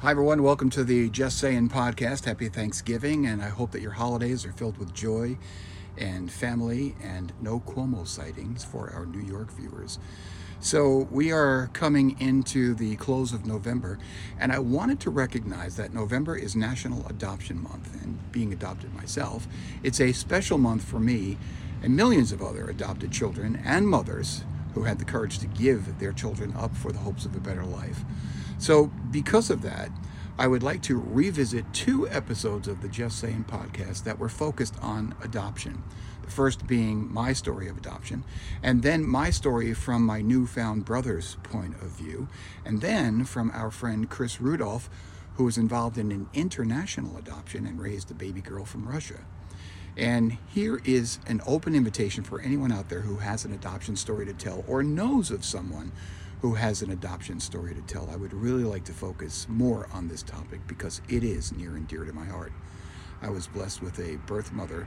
Hi, everyone. Welcome to the Just Saying podcast. Happy Thanksgiving, and I hope that your holidays are filled with joy and family and no Cuomo sightings for our New York viewers. So, we are coming into the close of November, and I wanted to recognize that November is National Adoption Month. And being adopted myself, it's a special month for me and millions of other adopted children and mothers who had the courage to give their children up for the hopes of a better life. So, because of that, I would like to revisit two episodes of the Just Saying podcast that were focused on adoption. The first being my story of adoption, and then my story from my newfound brother's point of view, and then from our friend Chris Rudolph, who was involved in an international adoption and raised a baby girl from Russia. And here is an open invitation for anyone out there who has an adoption story to tell or knows of someone who has an adoption story to tell. I would really like to focus more on this topic because it is near and dear to my heart. I was blessed with a birth mother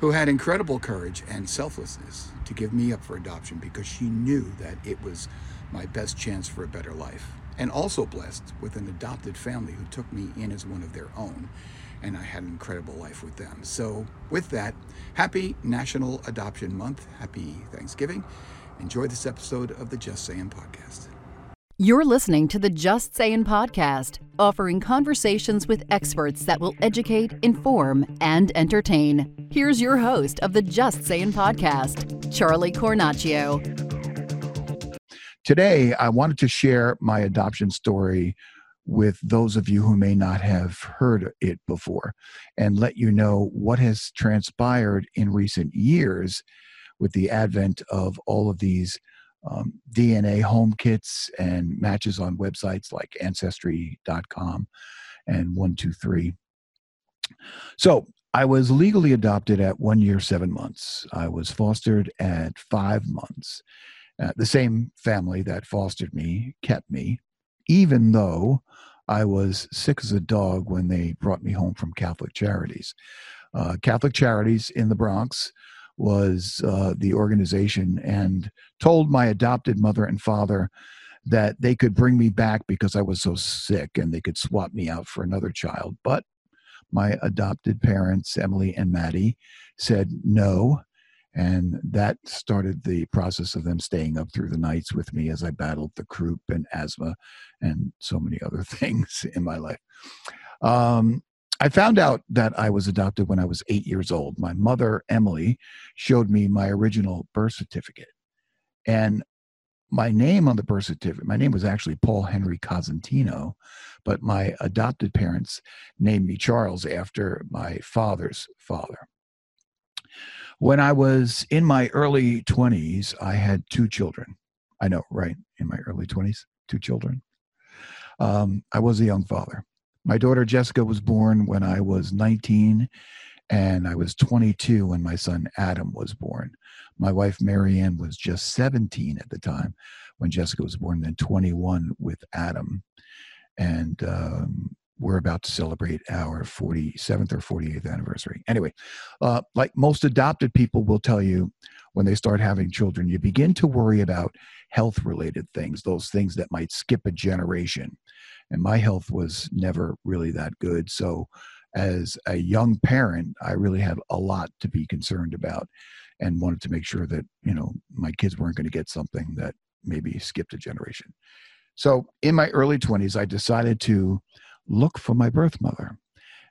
who had incredible courage and selflessness to give me up for adoption because she knew that it was my best chance for a better life. And also blessed with an adopted family who took me in as one of their own. And I had an incredible life with them. So, with that, happy National Adoption Month. Happy Thanksgiving. Enjoy this episode of the Just Saying podcast. You're listening to the Just Saying podcast, offering conversations with experts that will educate, inform, and entertain. Here's your host of the Just Saying podcast, Charlie Cornacchio. Today, I wanted to share my adoption story with those of you who may not have heard it before and let you know what has transpired in recent years with the advent of all of these um, DNA home kits and matches on websites like Ancestry.com and 123. So I was legally adopted at one year, seven months. I was fostered at five months. Uh, the same family that fostered me kept me, even though I was sick as a dog when they brought me home from Catholic Charities. Uh, Catholic Charities in the Bronx was uh, the organization and told my adopted mother and father that they could bring me back because I was so sick and they could swap me out for another child. But my adopted parents, Emily and Maddie, said no. And that started the process of them staying up through the nights with me as I battled the croup and asthma and so many other things in my life. Um, I found out that I was adopted when I was eight years old. My mother, Emily, showed me my original birth certificate. And my name on the birth certificate, my name was actually Paul Henry Cosentino, but my adopted parents named me Charles after my father's father. When I was in my early 20s, I had two children. I know, right? In my early 20s, two children. Um, I was a young father. My daughter Jessica was born when I was 19, and I was 22 when my son Adam was born. My wife Marianne was just 17 at the time when Jessica was born, then 21 with Adam. And um, we're about to celebrate our 47th or 48th anniversary. Anyway, uh, like most adopted people will tell you, when they start having children, you begin to worry about health related things, those things that might skip a generation and my health was never really that good. So, as a young parent, I really had a lot to be concerned about and wanted to make sure that, you know, my kids weren't going to get something that maybe skipped a generation. So, in my early 20s, I decided to look for my birth mother.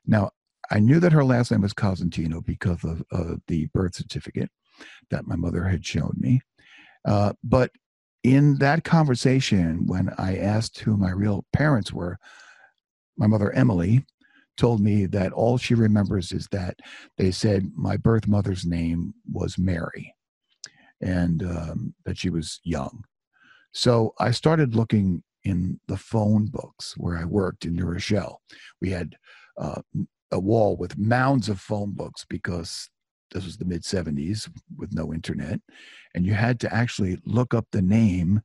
Now, I knew that her last name was Cosentino because of the birth certificate that my mother had shown me. Uh, but in that conversation, when I asked who my real parents were, my mother, Emily, told me that all she remembers is that they said my birth mother's name was Mary and um, that she was young. So I started looking in the phone books where I worked in New Rochelle. We had uh, a wall with mounds of phone books because this was the mid 70s with no internet and you had to actually look up the name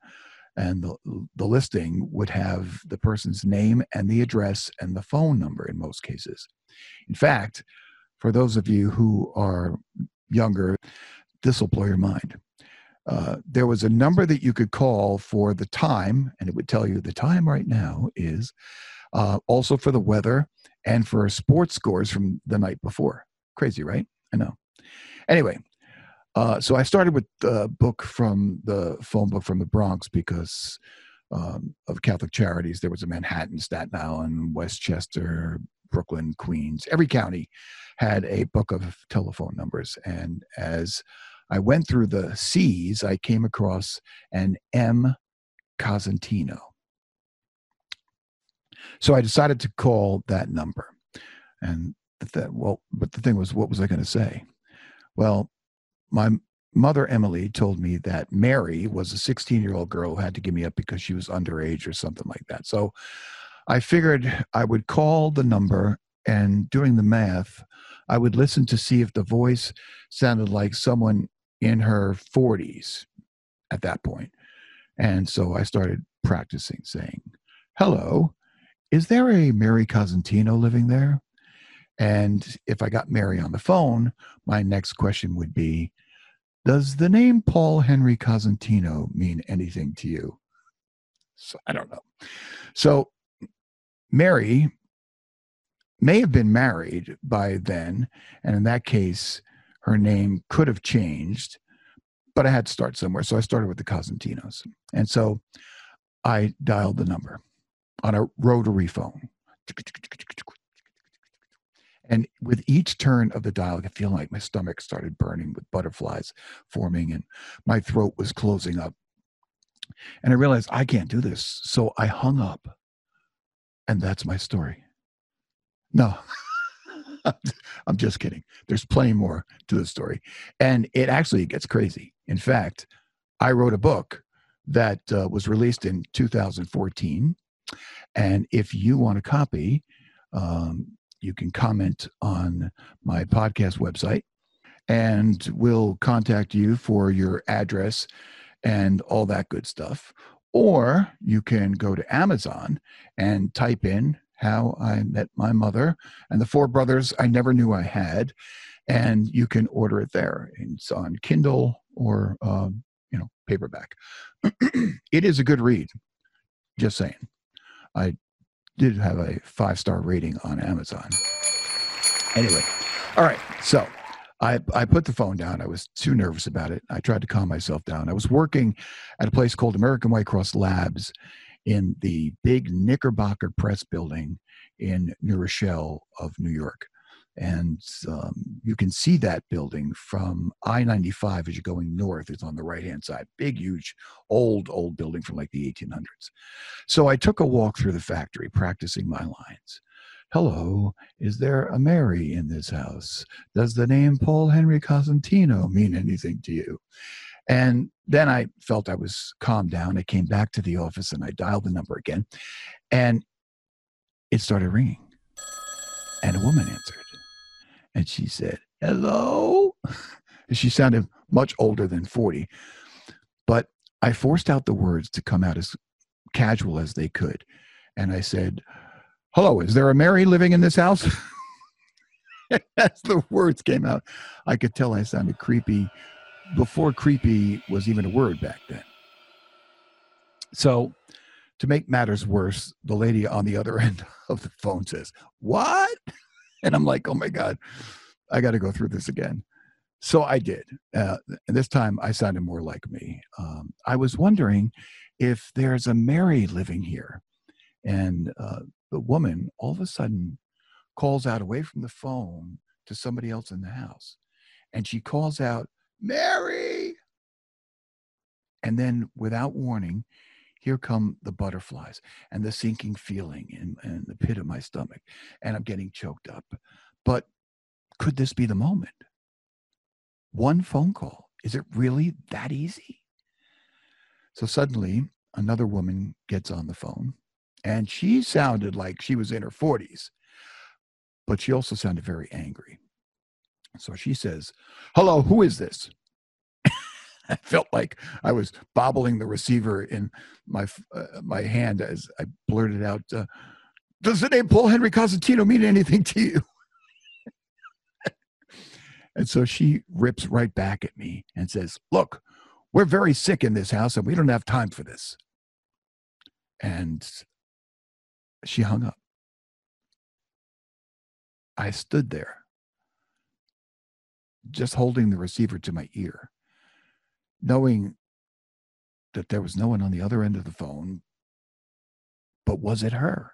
and the, the listing would have the person's name and the address and the phone number in most cases in fact for those of you who are younger this will blow your mind uh, there was a number that you could call for the time, and it would tell you the time right now is uh, also for the weather and for sports scores from the night before. Crazy, right? I know. Anyway, uh, so I started with the book from the phone book from the Bronx because um, of Catholic Charities. There was a Manhattan, Staten Island, Westchester, Brooklyn, Queens. Every county had a book of telephone numbers. And as I went through the C's, I came across an M. Cosentino. So I decided to call that number. And that, well, but the thing was, what was I going to say? Well, my mother Emily told me that Mary was a 16 year old girl who had to give me up because she was underage or something like that. So I figured I would call the number and doing the math, I would listen to see if the voice sounded like someone in her 40s at that point. And so I started practicing saying, Hello, is there a Mary Cosentino living there? And if I got Mary on the phone, my next question would be Does the name Paul Henry Cosentino mean anything to you? So I don't know. So Mary may have been married by then. And in that case, her name could have changed, but I had to start somewhere. So I started with the Cosentinos. And so I dialed the number on a rotary phone. And with each turn of the dial, I could feel like my stomach started burning with butterflies forming and my throat was closing up. And I realized I can't do this. So I hung up. And that's my story. No, I'm just kidding. There's plenty more to the story. And it actually gets crazy. In fact, I wrote a book that uh, was released in 2014. And if you want a copy, um, you can comment on my podcast website and we'll contact you for your address and all that good stuff. Or you can go to Amazon and type in how I met my mother and the four brothers I never knew I had. And you can order it there. It's on Kindle or, um, you know, paperback. it is a good read. Just saying. I did have a five star rating on Amazon. Anyway, all right. So I, I put the phone down. I was too nervous about it. I tried to calm myself down. I was working at a place called American White Cross Labs in the big Knickerbocker Press building in New Rochelle of New York. And um, you can see that building from I 95 as you're going north. It's on the right hand side. Big, huge, old, old building from like the 1800s. So I took a walk through the factory practicing my lines. Hello, is there a Mary in this house? Does the name Paul Henry Cosentino mean anything to you? And then I felt I was calmed down. I came back to the office and I dialed the number again. And it started ringing. And a woman answered. And she said, Hello. She sounded much older than 40. But I forced out the words to come out as casual as they could. And I said, Hello, is there a Mary living in this house? as the words came out, I could tell I sounded creepy before creepy was even a word back then. So, to make matters worse, the lady on the other end of the phone says, What? And I'm like, Oh my God, I got to go through this again. So I did. Uh, and this time I sounded more like me. Um, I was wondering if there's a Mary living here. And uh, the woman all of a sudden calls out away from the phone to somebody else in the house. And she calls out, Mary. And then, without warning, here come the butterflies and the sinking feeling in, the pit of my stomach. And I'm getting choked up. But could this be the moment? One phone call. Is it really that easy? So suddenly, another woman gets on the phone, and she sounded like she was in her 40s, but she also sounded very angry. So she says, Hello, who is this? I felt like I was bobbling the receiver in my uh, my hand as I blurted out, uh, "Does the name Paul Henry Cosentino mean anything to you?" and so she rips right back at me and says, "Look, we're very sick in this house and we don't have time for this. And she hung up. I stood there, just holding the receiver to my ear, knowing that there was no one on the other end of the phone. But was it her?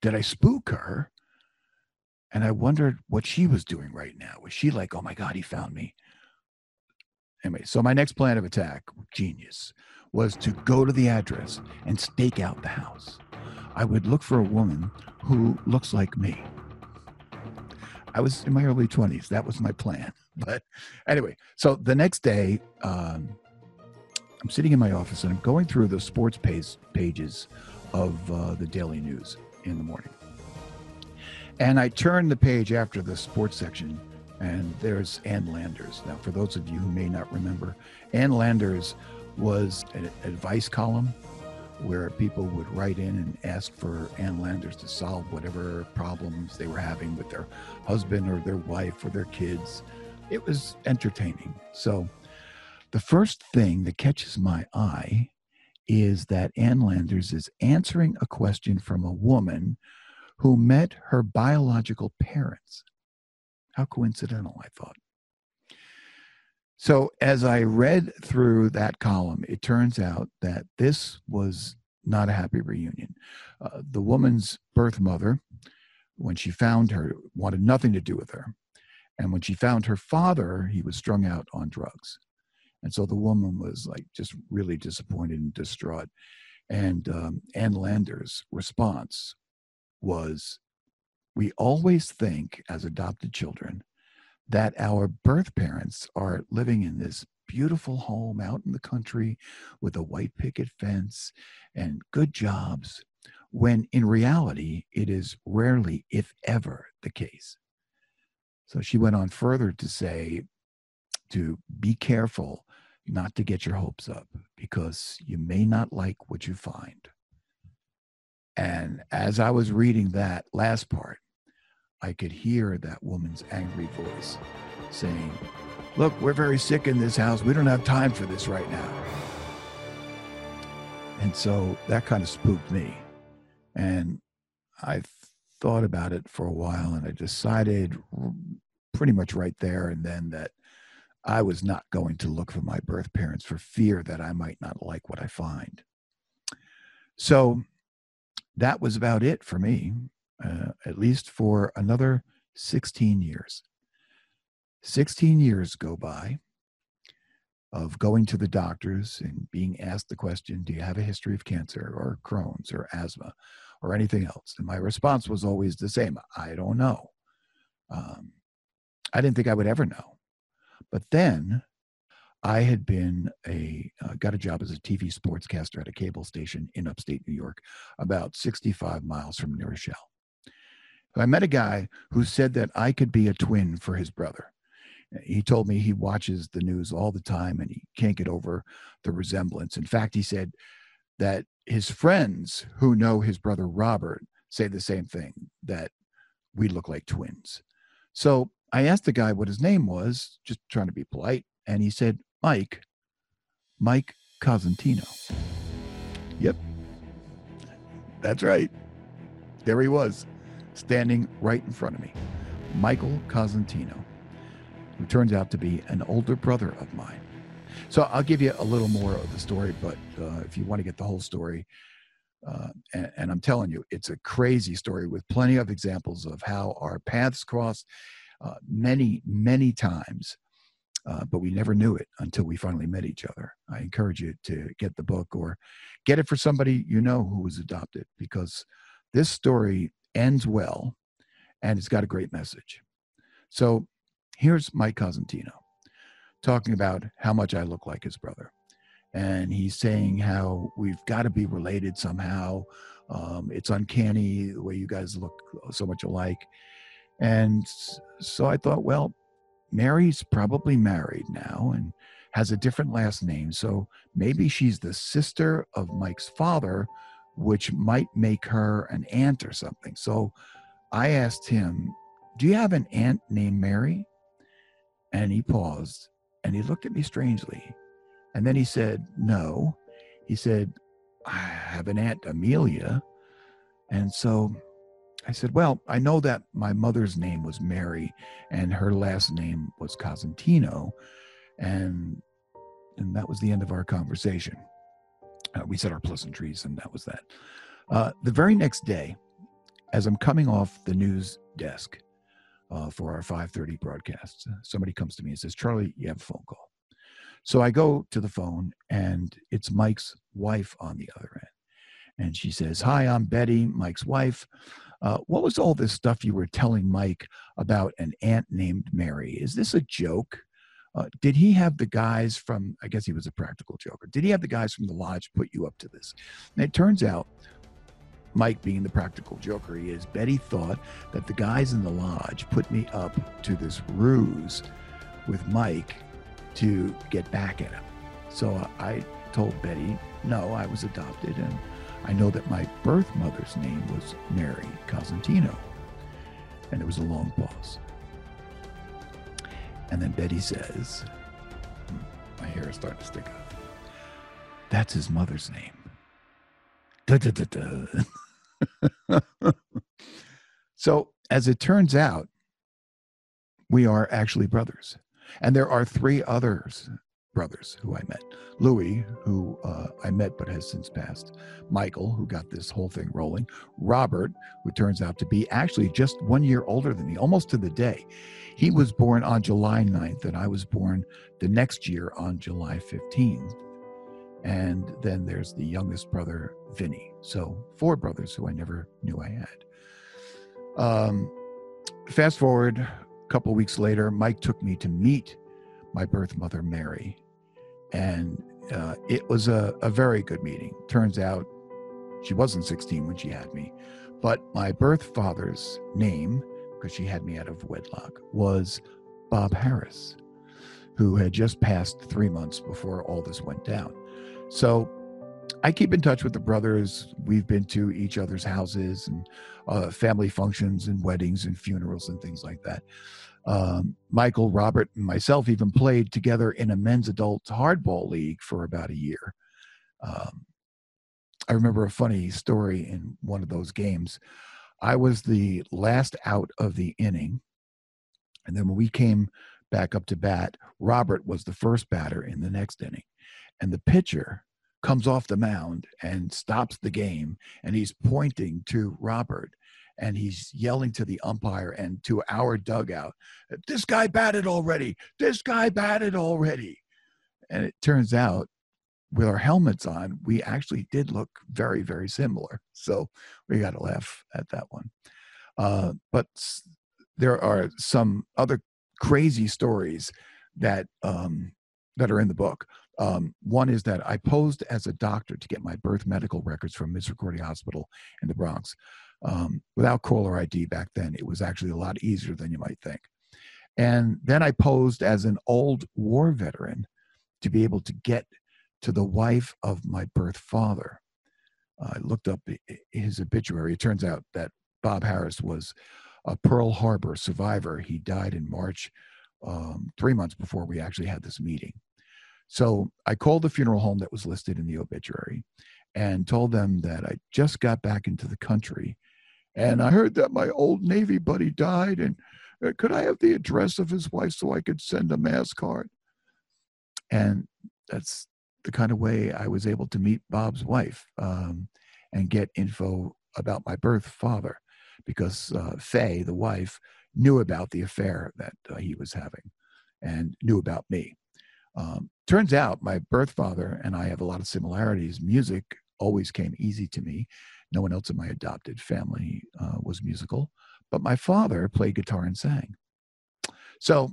Did I spook her? And I wondered what she was doing right now. Was she like, oh my God, he found me? Anyway, so my next plan of attack, genius, was to go to the address and stake out the house. I would look for a woman who looks like me. I was in my early 20s. That was my plan. But anyway, so the next day, um, I'm sitting in my office and I'm going through the sports page, pages of uh, the Daily News in the morning. And I turn the page after the sports section, and there's Ann Landers. Now, for those of you who may not remember, Ann Landers was an advice column where people would write in and ask for Ann Landers to solve whatever problems they were having with their husband or their wife or their kids. It was entertaining. So, the first thing that catches my eye is that Ann Landers is answering a question from a woman who met her biological parents. How coincidental, I thought. So, as I read through that column, it turns out that this was not a happy reunion. Uh, the woman's birth mother, when she found her, wanted nothing to do with her. And when she found her father, he was strung out on drugs. And so the woman was like just really disappointed and distraught. And um, Ann Lander's response was We always think as adopted children that our birth parents are living in this beautiful home out in the country with a white picket fence and good jobs, when in reality, it is rarely, if ever, the case. So she went on further to say to be careful not to get your hopes up because you may not like what you find. And as I was reading that last part, I could hear that woman's angry voice saying, Look, we're very sick in this house. We don't have time for this right now. And so that kind of spooked me. And I thought about it for a while and I decided pretty much right there and then that I was not going to look for my birth parents for fear that I might not like what I find. So that was about it for me, uh, at least for another 16 years. 16 years go by of going to the doctors and being asked the question, Do you have a history of cancer or Crohn's or asthma or anything else? And my response was always the same I don't know. Um, I didn't think I would ever know. But then I had been a uh, got a job as a TV sportscaster at a cable station in upstate New York, about 65 miles from New Rochelle. I met a guy who said that I could be a twin for his brother. He told me he watches the news all the time and he can't get over the resemblance. In fact, he said that his friends who know his brother Robert say the same thing that we look like twins. So I asked the guy what his name was, just trying to be polite, and he said, Mike, Mike Cosentino. Yep, that's right. There he was, standing right in front of me. Michael Cosentino, who turns out to be an older brother of mine. So I'll give you a little more of the story, but uh, if you want to get the whole story, uh, and, and I'm telling you, it's a crazy story with plenty of examples of how our paths crossed uh, many, many times, uh, but we never knew it until we finally met each other. I encourage you to get the book or get it for somebody you know who was adopted because this story ends well and it's got a great message. So here's Mike Cosentino talking about how much I look like his brother. And he's saying how we've got to be related somehow. Um, it's uncanny the way you guys look so much alike. And so I thought, well, Mary's probably married now and has a different last name. So maybe she's the sister of Mike's father, which might make her an aunt or something. So I asked him, Do you have an aunt named Mary? And he paused and he looked at me strangely. And then he said, No. He said, I have an Aunt Amelia. And so I said, Well, I know that my mother's name was Mary and her last name was Cosentino. And and that was the end of our conversation. Uh, we said our pleasantries, and that was that. Uh, the very next day, as I'm coming off the news desk uh, for our 5:30 broadcast, somebody comes to me and says, "Charlie, you have a phone call." So I go to the phone, and it's Mike's wife on the other end, and she says, "Hi, I'm Betty, Mike's wife. Uh, what was all this stuff you were telling Mike about an aunt named Mary? Is this a joke?" Uh, did he have the guys from, I guess he was a practical joker, did he have the guys from the lodge put you up to this? And it turns out, Mike being the practical joker he is, Betty thought that the guys in the lodge put me up to this ruse with Mike to get back at him. So uh, I told Betty, no, I was adopted and I know that my birth mother's name was Mary Cosentino. And there was a long pause. And then Betty says, hmm, My hair is starting to stick up. That's his mother's name. Da, da, da. so, as it turns out, we are actually brothers. And there are three others brothers who I met. Louis, who uh, I met but has since passed. Michael, who got this whole thing rolling. Robert, who turns out to be actually just one year older than me, almost to the day. He was born on July 9th, and I was born the next year on July 15th. And then there's the youngest brother, Vinny. So four brothers who I never knew I had. Um, fast forward a couple weeks later, Mike took me to meet my birth mother, Mary. And uh, it was a, a very good meeting. Turns out she wasn't 16 when she had me, but my birth father's name, because she had me out of wedlock, was Bob Harris, who had just passed three months before all this went down. So I keep in touch with the brothers. We've been to each other's houses and uh, family functions and weddings and funerals and things like that. Um, Michael, Robert, and myself even played together in a men's adult hardball league for about a year. Um, I remember a funny story in one of those games. I was the last out of the inning. And then when we came back up to bat, Robert was the first batter in the next inning. And the pitcher comes off the mound and stops the game. And he's pointing to Robert and he's yelling to the umpire and to our dugout, This guy batted already. This guy batted already. And it turns out, with our helmets on, we actually did look very, very similar. So we got to laugh at that one. Uh, but there are some other crazy stories that um, that are in the book. Um, one is that I posed as a doctor to get my birth medical records from Misericordia Hospital in the Bronx. Um, without caller ID back then, it was actually a lot easier than you might think. And then I posed as an old war veteran to be able to get to the wife of my birth father. I looked up his obituary. It turns out that Bob Harris was a Pearl Harbor survivor. He died in March, um, three months before we actually had this meeting. So I called the funeral home that was listed in the obituary and told them that I just got back into the country and I heard that my old Navy buddy died, and uh, could I have the address of his wife so I could send a mass card? And that's the kind of way I was able to meet Bob's wife um, and get info about my birth father, because uh, Faye, the wife, knew about the affair that uh, he was having and knew about me. Um, turns out my birth father and I have a lot of similarities. Music always came easy to me. No one else in my adopted family uh, was musical, but my father played guitar and sang. So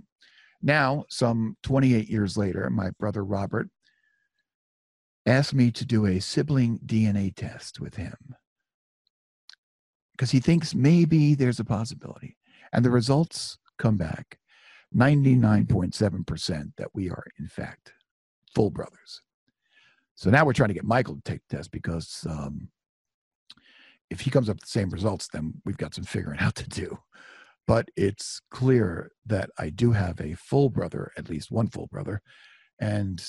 now, some 28 years later, my brother Robert asked me to do a sibling DNA test with him because he thinks maybe there's a possibility. And the results come back 99.7% that we are, in fact, full brothers. So now we're trying to get Michael to take the test because um, if he comes up with the same results, then we've got some figuring out to do. But it's clear that I do have a full brother, at least one full brother. And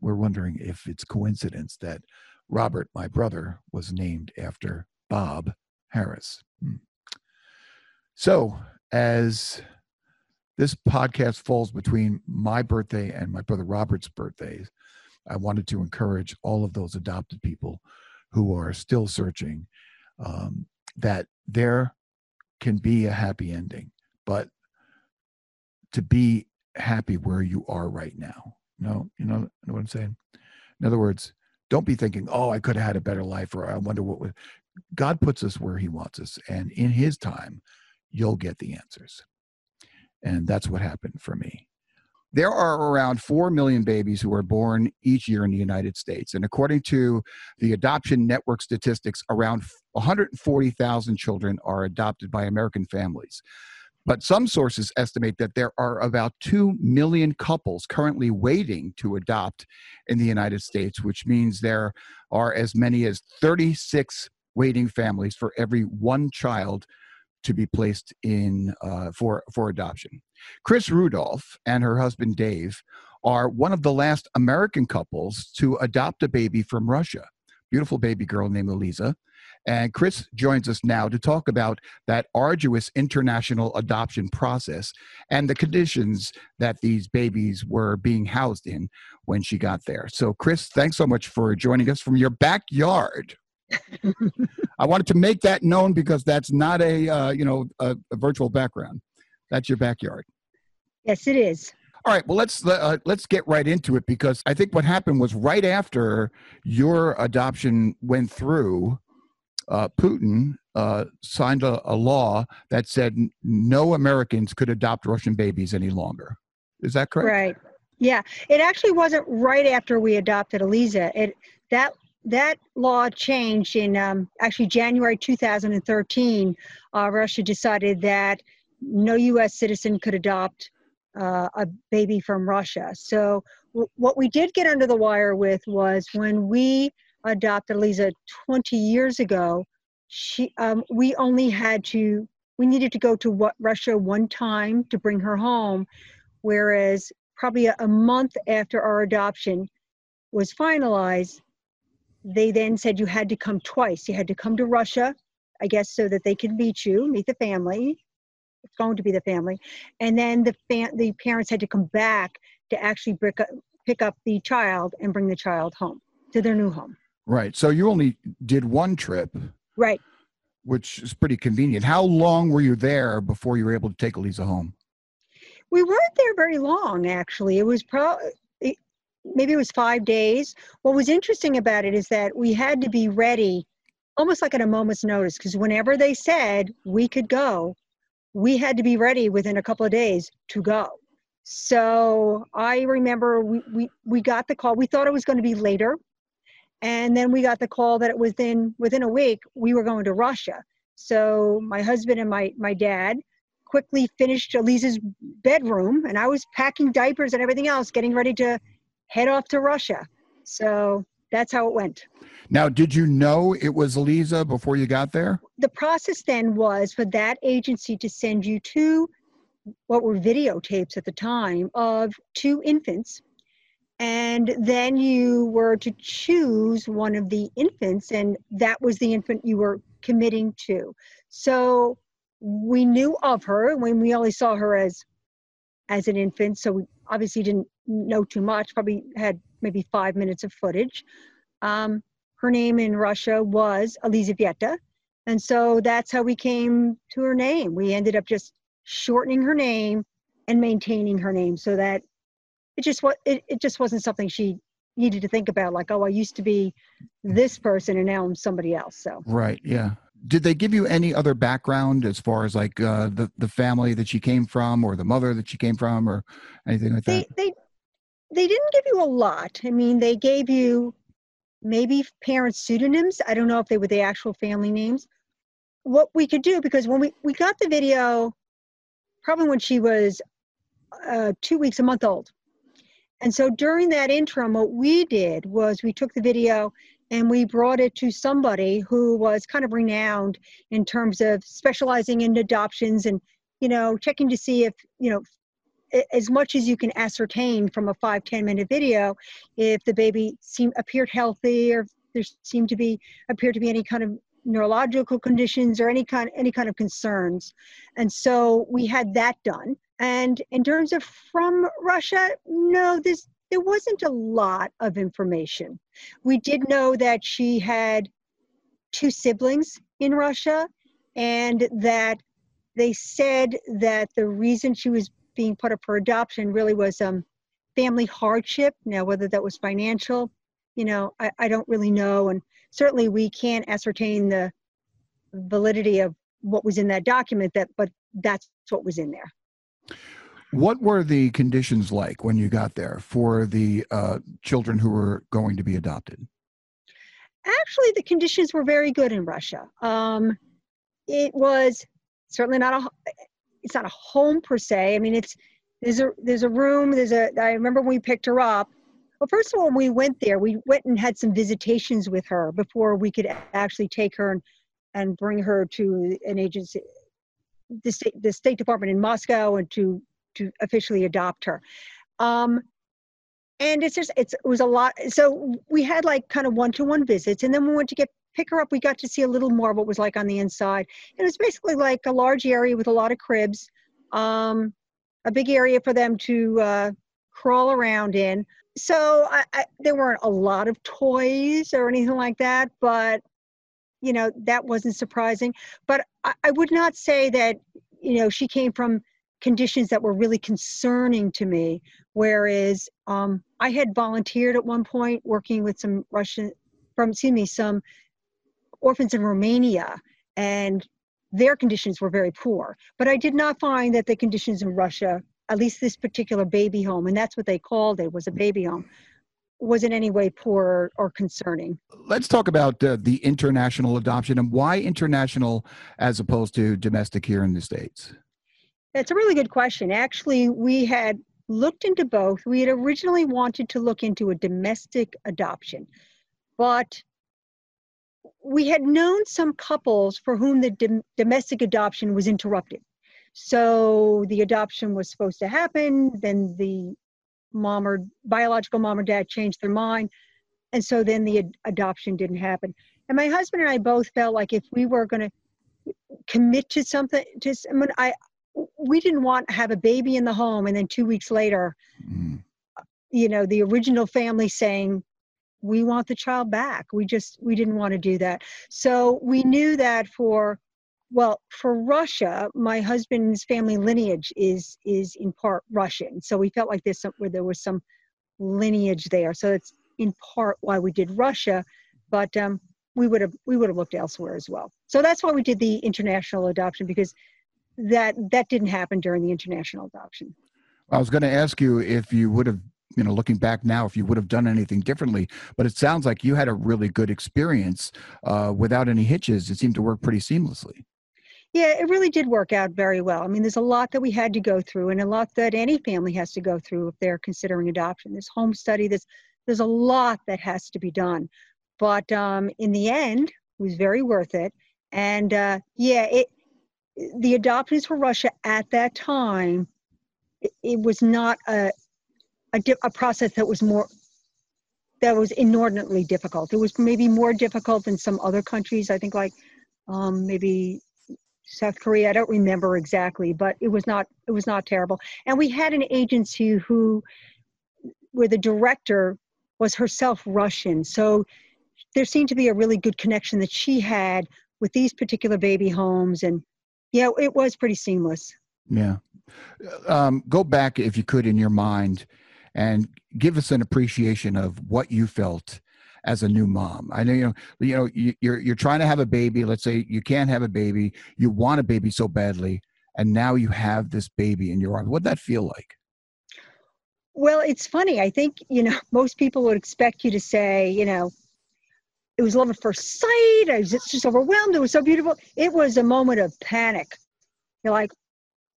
we're wondering if it's coincidence that Robert, my brother, was named after Bob Harris. Hmm. So, as this podcast falls between my birthday and my brother Robert's birthdays, I wanted to encourage all of those adopted people who are still searching um, that there can be a happy ending, but to be happy where you are right now. No, you know, know what I'm saying? In other words, don't be thinking, oh, I could have had a better life, or I wonder what would. God puts us where He wants us, and in His time, you'll get the answers. And that's what happened for me. There are around 4 million babies who are born each year in the United States. And according to the Adoption Network statistics, around 140,000 children are adopted by American families. But some sources estimate that there are about 2 million couples currently waiting to adopt in the United States, which means there are as many as 36 waiting families for every one child to be placed in uh, for for adoption. Chris Rudolph and her husband Dave are one of the last American couples to adopt a baby from Russia. Beautiful baby girl named Eliza. And Chris joins us now to talk about that arduous international adoption process and the conditions that these babies were being housed in when she got there. So, Chris, thanks so much for joining us from your backyard. I wanted to make that known because that's not a uh, you know a, a, virtual background. That's your backyard. Yes, it is. All right. Well, let's uh, let's get right into it because I think what happened was right after your adoption went through, uh, Putin uh, signed a, a, law that said no Americans could adopt Russian babies any longer. Is that correct? Right. Yeah. It actually wasn't right after we adopted Eliza. It that that law changed in um, actually January 2013. Uh, Russia decided that no U.S. citizen could adopt uh, a baby from Russia. So w- what we did get under the wire with was when we adopted Lisa 20 years ago, she um, we only had to we needed to go to what, Russia one time to bring her home, whereas probably a, a month after our adoption was finalized, they then said you had to come twice. You had to come to Russia, I guess, so that they could meet you, meet the family. It's going to be the family, and then the fam- the parents had to come back to actually pick up, pick up the child and bring the child home to their new home. Right. So you only did one trip. Right. Which is pretty convenient. How long were you there before you were able to take Eliza home? We weren't there very long, actually. It was probably maybe it was five days. What was interesting about it is that we had to be ready almost like at a moment's notice because whenever they said we could go, we had to be ready within a couple of days to go. So I remember we, we, we got the call. We thought it was going to be later and then we got the call that it was within within a week we were going to Russia. So my husband and my my dad quickly finished Eliza's bedroom, and I was packing diapers and everything else, getting ready to head off to Russia. So that's how it went. Now, did you know it was Eliza before you got there? The process then was for that agency to send you two, what were videotapes at the time, of two infants and then you were to choose one of the infants and that was the infant you were committing to so we knew of her when we only saw her as as an infant so we obviously didn't know too much probably had maybe five minutes of footage. Um, her name in russia was elizaveta and so that's how we came to her name. We ended up just shortening her name and maintaining her name so that it just it, it just wasn't something she needed to think about like oh i used to be this person and now i'm somebody else so. Right yeah did they give you any other background as far as like uh, the the family that she came from or the mother that she came from or anything like they, that? they they didn't give you a lot. I mean they gave you maybe parents pseudonyms. I don't know if they were the actual family names. What we could do because when we we got the video probably when she was uh, two weeks a month old. And so during that interim, what we did was we took the video and we brought it to somebody who was kind of renowned in terms of specializing in adoptions and, you know, checking to see if, you know, as much as you can ascertain from a five ten minute video if the baby seemed appeared healthy or there seemed to be appeared to be any kind of neurological conditions or any kind any kind of concerns. And so we had that done. And in terms of from russia no this there wasn't a lot of information we did know that she had two siblings in russia and that they said that the reason she was being put up for adoption really was um, family hardship. Now, whether that was financial, you know, I, I don't really know. And certainly we can't ascertain the validity of what was in that document, that, but that's what was in there. What were the conditions like when you got there for the uh, children who were going to be adopted? Actually, the conditions were very good in Russia. Um, it was certainly not a it's not a home per se. I mean, it's there's a there's a room. There's a. I remember when we picked her up. Well, first of all, when we went there, we went and had some visitations with her before we could actually take her and, and bring her to an agency, the state the State Department in Moscow, and to to officially adopt her. Um, and it's just it's, it was a lot. So we had like kind of one to one visits, and then we went to get pick her up, we got to see a little more of what was like on the inside. It was basically like a large area with a lot of cribs, um, a big area for them to uh, crawl around in. So I, I, there weren't a lot of toys or anything like that, but you know that wasn't surprising. But I, I would not say that you know she came from conditions that were really concerning to me. Whereas um, I had volunteered at one point working with some Russian, from excuse me, some orphans in Romania, and their conditions were very poor. But I did not find that the conditions in Russia, at least this particular baby home, and that's what they called it, was a baby home, was in any way poor or concerning. Let's talk about uh, the international adoption and why international as opposed to domestic here in the States. That's a really good question. Actually, we had looked into both. We had originally wanted to look into a domestic adoption, but we had known some couples for whom the dom- domestic adoption was interrupted. So the adoption was supposed to happen, then the mom or biological mom or dad changed their mind, and so then the ad- adoption didn't happen. And my husband and I both felt like if we were going to commit to something, just I, mean, I we didn't want to have a baby in the home and then two weeks later, mm. you know, the original family saying we want the child back. We just we didn't want to do that. So we knew that for well for russia my husband's family lineage is is in part russian. So we felt like there's some where there was some lineage there. So it's in part why we did russia but um, we would have we would have looked elsewhere as well. So that's why we did the international adoption because that that didn't happen during the international adoption. I was going to ask you if you would have you know looking back now if you would have done anything differently but it sounds like you had a really good experience uh, without any hitches. It seemed to work pretty seamlessly. Yeah it really did work out very well. I mean there's a lot that we had to go through and a lot that any family has to go through if they're considering adoption. This home study this there's a lot that has to be done. But um, in the end it was very worth it. And uh, yeah it the adoptions for russia at that time it, was not a a, a process that was more that was inordinately difficult. It was maybe more difficult than some other countries. I think like um, maybe South Korea. I don't remember exactly, but it was not it was not terrible. And we had an agency who, where the director was herself Russian, so there seemed to be a really good connection that she had with these particular baby homes, and yeah, it was pretty seamless. Yeah, um, go back if you could in your mind and give us an appreciation of what you felt as a new mom. I know you know you know you're you're trying to have a baby. Let's say you can't have a baby, you want a baby so badly, and now you have this baby in your arms. What'd that feel like? Well, it's funny. I think you know most people would expect you to say, you know, it was love at first sight. I was just overwhelmed. It was so beautiful. It was a moment of panic. You're like,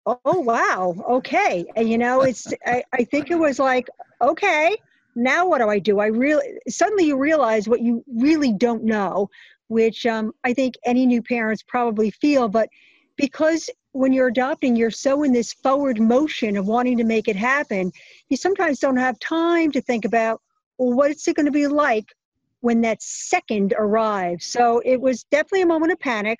oh wow okay and you know it's I, I think it was like okay now what do i do i really suddenly you realize what you really don't know which um, i think any new parents probably feel but because when you're adopting, you're so in this forward motion of wanting to make it happen, you sometimes don't have time to think about, well, what's it going to be like when that second arrived. So it was definitely a moment of panic,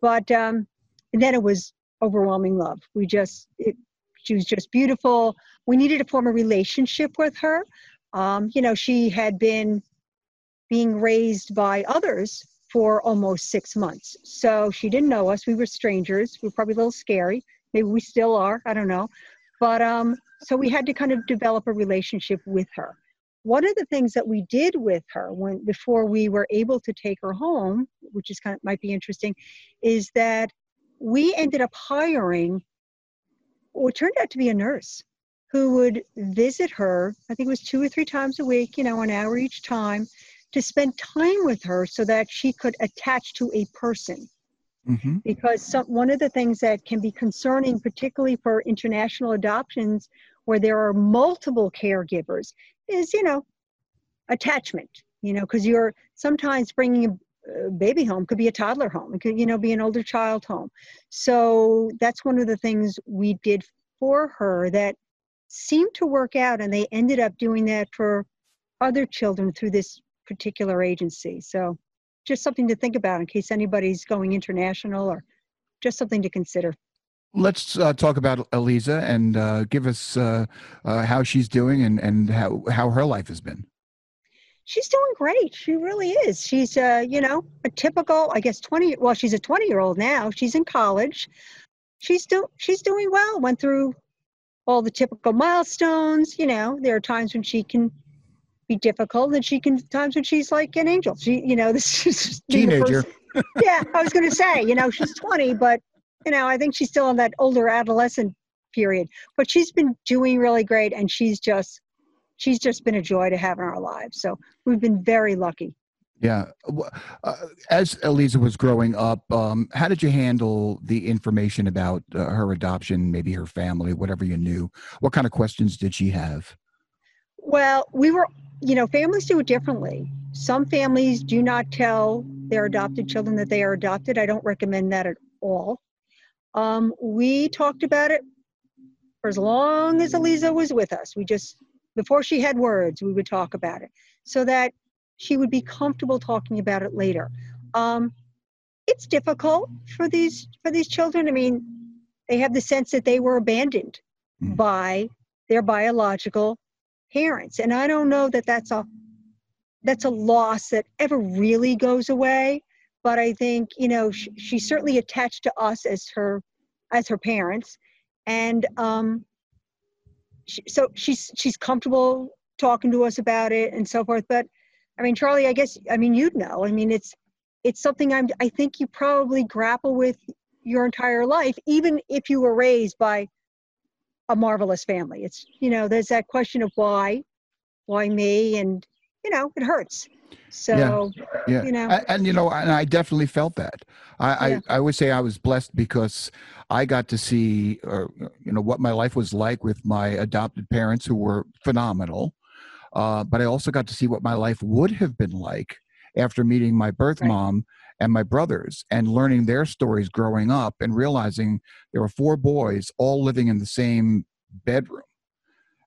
but um, then it was overwhelming love. We just, it, she was just beautiful. We needed to form a relationship with her. Um, you know, she had been being raised by others for almost six months. So she didn't know us. We were strangers. We were probably a little scary. Maybe we still are. I don't know. But um, so we had to kind of develop a relationship with her. One of the things that we did with her when before we were able to take her home, which is kind of might be interesting, is that we ended up hiring what turned out to be a nurse who would visit her. I think it was two or three times a week, you know, an hour each time to spend time with her so that she could attach to a person. Mm-hmm. Because some, one of the things that can be concerning, particularly for international adoptions where there are multiple caregivers, is, you know, attachment, you know, because you're sometimes bringing a baby home could be a toddler home it could you know be an older child home so that's one of the things we did for her that seemed to work out and they ended up doing that for other children through this particular agency. So just something to think about in case anybody's going international or just something to consider. Let's uh, talk about Eliza and uh, give us uh, uh, how she's doing and, and how, how her life has been. She's doing great. She really is. She's, uh, you know, a typical, I guess, 20, well, she's a 20 year old now. She's in college. She's, still she's doing well. Went through all the typical milestones. You know, there are times when she can be difficult and she can times when she's like an angel she you know this is teenager yeah i was going to say you know she's 20 but you know i think she's still in that older adolescent period but she's been doing really great and she's just she's just been a joy to have in our lives so we've been very lucky yeah uh, as eliza was growing up um, how did you handle the information about uh, her adoption maybe her family whatever you knew what kind of questions did she have well we were you know, families do it differently. Some families do not tell their adopted children that they are adopted. I don't recommend that at all. Um, we talked about it for as long as Eliza was with us. We just, before she had words, we would talk about it so that she would be comfortable talking about it later. Um, it's difficult for these for these children. I mean, they have the sense that they were abandoned mm. by their biological parents and i don't know that that's a that's a loss that ever really goes away but i think you know she, she's certainly attached to us as her as her parents and um she, so she's she's comfortable talking to us about it and so forth but i mean charlie i guess i mean you'd know i mean it's it's something i'm i think you probably grapple with your entire life even if you were raised by a marvelous family. It's, you know, there's that question of why, why me? And, you know, it hurts. So, yeah, yeah. you know, and, and, you know, and I definitely felt that. I, yeah. I, I would say I was blessed because I got to see, uh, you know, what my life was like with my adopted parents who were phenomenal. Uh, but I also got to see what my life would have been like after meeting my birth right. mom and my brothers and learning their stories growing up and realizing there were four boys all living in the same bedroom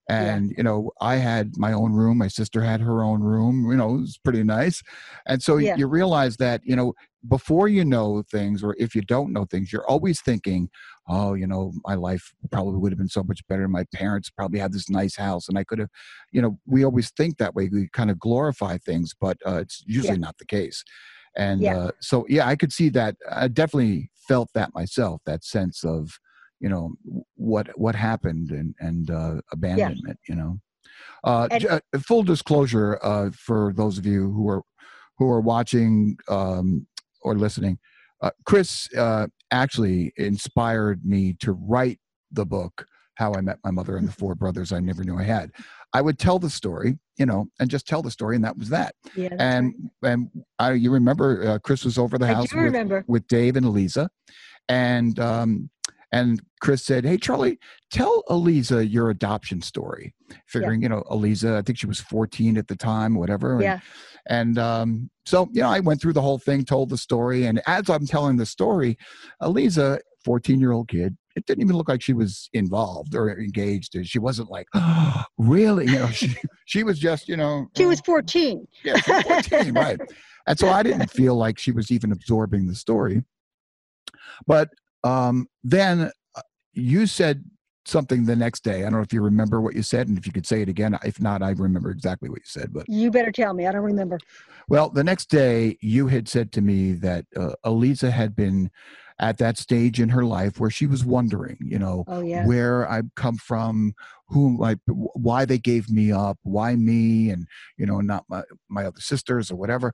and yeah. you know i had my own room my sister had her own room you know it was pretty nice and so yeah. you realize that you know before you know things or if you don't know things you're always thinking oh you know my life probably would have been so much better my parents probably had this nice house and i could have you know we always think that way we kind of glorify things but uh, it's usually yeah. not the case and. Uh, so yeah i could see that i definitely felt that myself that sense of you know what what happened and and uh, abandonment yeah. you know uh, and, uh, full disclosure uh, for those of you who are who are watching um, or listening uh, chris uh, actually inspired me to write the book how i met my mother and the four brothers i never knew i had I would tell the story, you know, and just tell the story, and that was that. Yeah, and right. and I, you remember, uh, Chris was over the house with, with, Dave and Eliza, and um, and Chris said, "Hey, Charlie, tell Eliza your adoption story." Figuring, yeah. you know, Eliza, I think she was 14 at the time, whatever. And, yeah. And um, so, you know, I went through the whole thing, told the story, and as I'm telling the story, Eliza 14 year old kid. It didn't even look like she was involved or engaged. She wasn't like, oh, really? You know, she, she was just, you know. She was 14. Yeah, 14, right. And so I didn't feel like she was even absorbing the story. But um, then uh, you said something the next day. I don't know if you remember what you said, and if you could say it again. If not, I remember exactly what you said. But you better tell me. I don't remember. Well, the next day, you had said to me that uh, Eliza had been at that stage in her life where she was wondering, you know, oh, yeah. where I've come from, who I, why they gave me up, why me, and you know, not my my other sisters or whatever.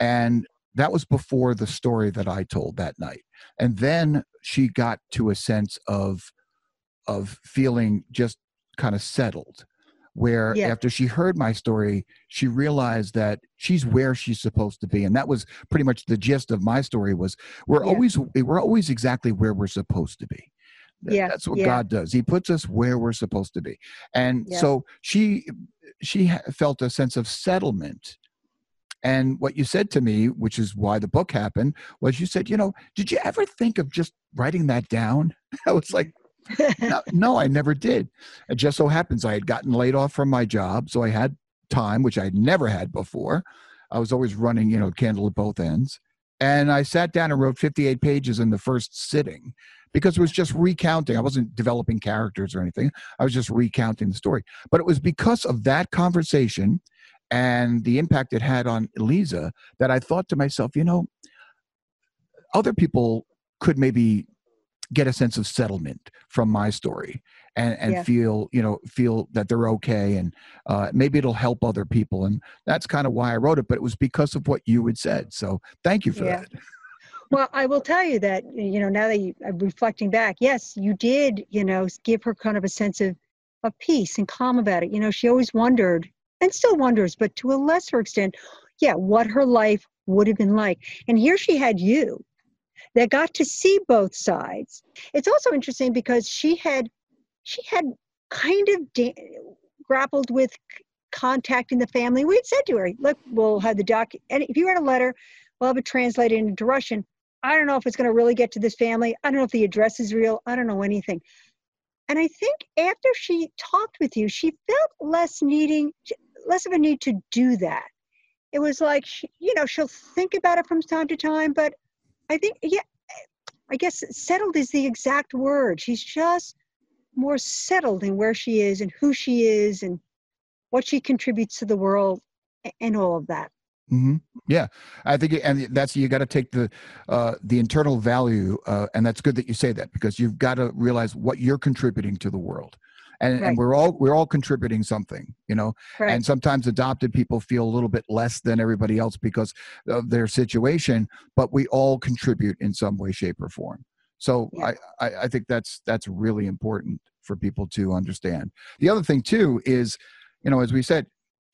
And that was before the story that I told that night. And then she got to a sense of of feeling just kind of settled where yeah. after she heard my story she realized that she's where she's supposed to be and that was pretty much the gist of my story was we're yeah. always we're always exactly where we're supposed to be yeah. that's what yeah. god does he puts us where we're supposed to be and so she she felt a sense of settlement and what you said to me which is why the book happened was you said you know did you ever think of just writing that down i was like no, no, I never did. It just so happens I had gotten laid off from my job, so I had time, which I'd never had before. I was always running, you know, candle at both ends. And I sat down and wrote 58 pages in the first sitting because it was just recounting. I wasn't developing characters or anything. I was just recounting the story. But it was because of that conversation and the impact it had on Eliza that I thought to myself, you know, other people could maybe get a sense of settlement from my story and, and yeah. feel you know feel that they're okay and uh, maybe it'll help other people and that's kind of why i wrote it but it was because of what you had said so thank you for yeah. that well i will tell you that you know now that you are reflecting back yes you did you know give her kind of a sense of of peace and calm about it you know she always wondered and still wonders but to a lesser extent yeah what her life would have been like and here she had you that got to see both sides. It's also interesting because she had she had kind of da- grappled with contacting the family. We had said to her, "Look, we'll have the doc. And if you write a letter, we'll have it translated into Russian. I don't know if it's going to really get to this family. I don't know if the address is real. I don't know anything." And I think after she talked with you, she felt less needing, less of a need to do that. It was like, she, you know, she'll think about it from time to time, but I think, yeah, I guess settled is the exact word. She's just more settled in where she is and who she is and what she contributes to the world and all of that. Mm-hmm. Yeah, I think, and that's you got to take the uh, the internal value, uh, and that's good that you say that because you've got to realize what you're contributing to the world and, right. and we're all we're all contributing something you know right. and sometimes adopted people feel a little bit less than everybody else because of their situation but we all contribute in some way shape or form so yeah. I, I i think that's that's really important for people to understand the other thing too is you know as we said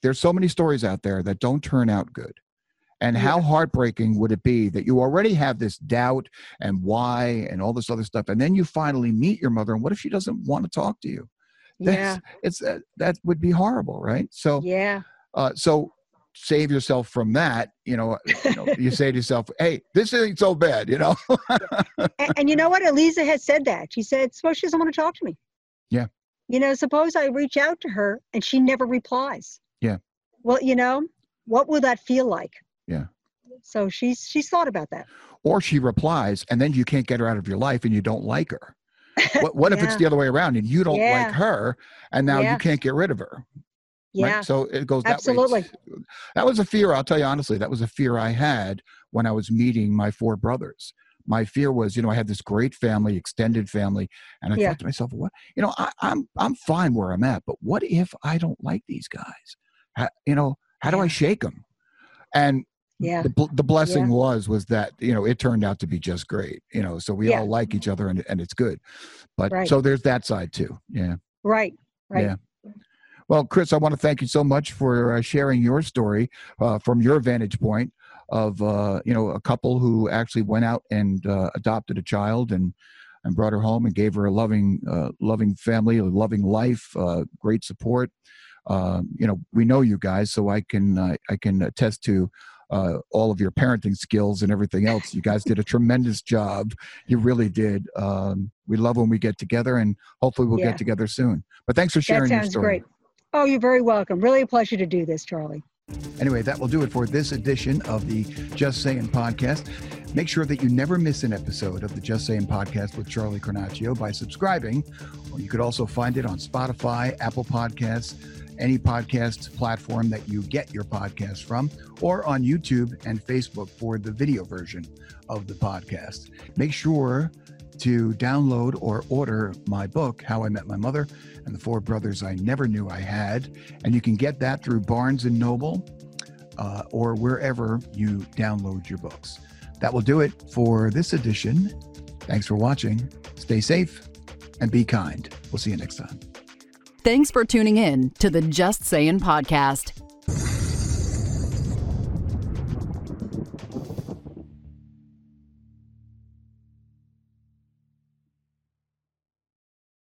there's so many stories out there that don't turn out good and yeah. how heartbreaking would it be that you already have this doubt and why and all this other stuff and then you finally meet your mother and what if she doesn't want to talk to you yeah. It's uh, that would be horrible, right? So yeah. Uh, so save yourself from that. You know, you, know, you say to yourself, "Hey, this isn't so bad," you know. and, and, you know what? Eliza has said that. She said, "Suppose she doesn't want to talk to me." Yeah. You know, suppose I reach out to her and she never replies. Yeah. Well, you know, what will that feel like? Yeah. So she's she's thought about that. Or she replies, and then you can't get her out of your life, and you don't like her. What, what yeah. if it's the other way around and you don't yeah. like her and now yeah. you can't get rid of her? Yeah. Right? So it goes that Absolutely. way. That was a fear, I'll tell you honestly, that was a fear I had when I was meeting my four brothers. My fear was, you know, I had this great family, extended family, and I thought to myself, what, you know, I, I'm I'm fine where I'm at, but what if I don't like these guys? How, you know, how do I shake them? And yeah the, the blessing yeah. was was that you know it turned out to be just great you know so we yeah. all like each other and, and it's good but right. so there's that side too yeah right right yeah well chris i want to thank you so much for uh, sharing your story uh, from your vantage point of uh, you know a couple who actually went out and uh, adopted a child and and brought her home and gave her a loving uh, loving family a loving life uh, great support you know we know you guys so i can i can attest to uh, all of your parenting skills and everything else. You guys did a tremendous job. You really did. Um, we love when we get together, and hopefully we'll Yeah. get together soon. But thanks for sharing that your sounds story. great. Oh, you're very welcome. Really a pleasure to do this, Charlie. Anyway, that will do it for this edition of the Just Saying podcast. Make sure that you never miss an episode of the Just Saying podcast with Charlie Carnaccio by subscribing, or you could also find it on Spotify, Apple Podcasts, any podcast platform that you get your podcast from, or on YouTube and Facebook for the video version of the podcast. Make sure to download or order my book, How I Met My Mother and the Four Brothers I Never Knew I Had. And you can get that through Barnes and Noble uh, or wherever you download your books. That will do it for this edition. Thanks for watching. Stay safe and be kind. We'll see you next time. Thanks for tuning in to the Just Saying podcast.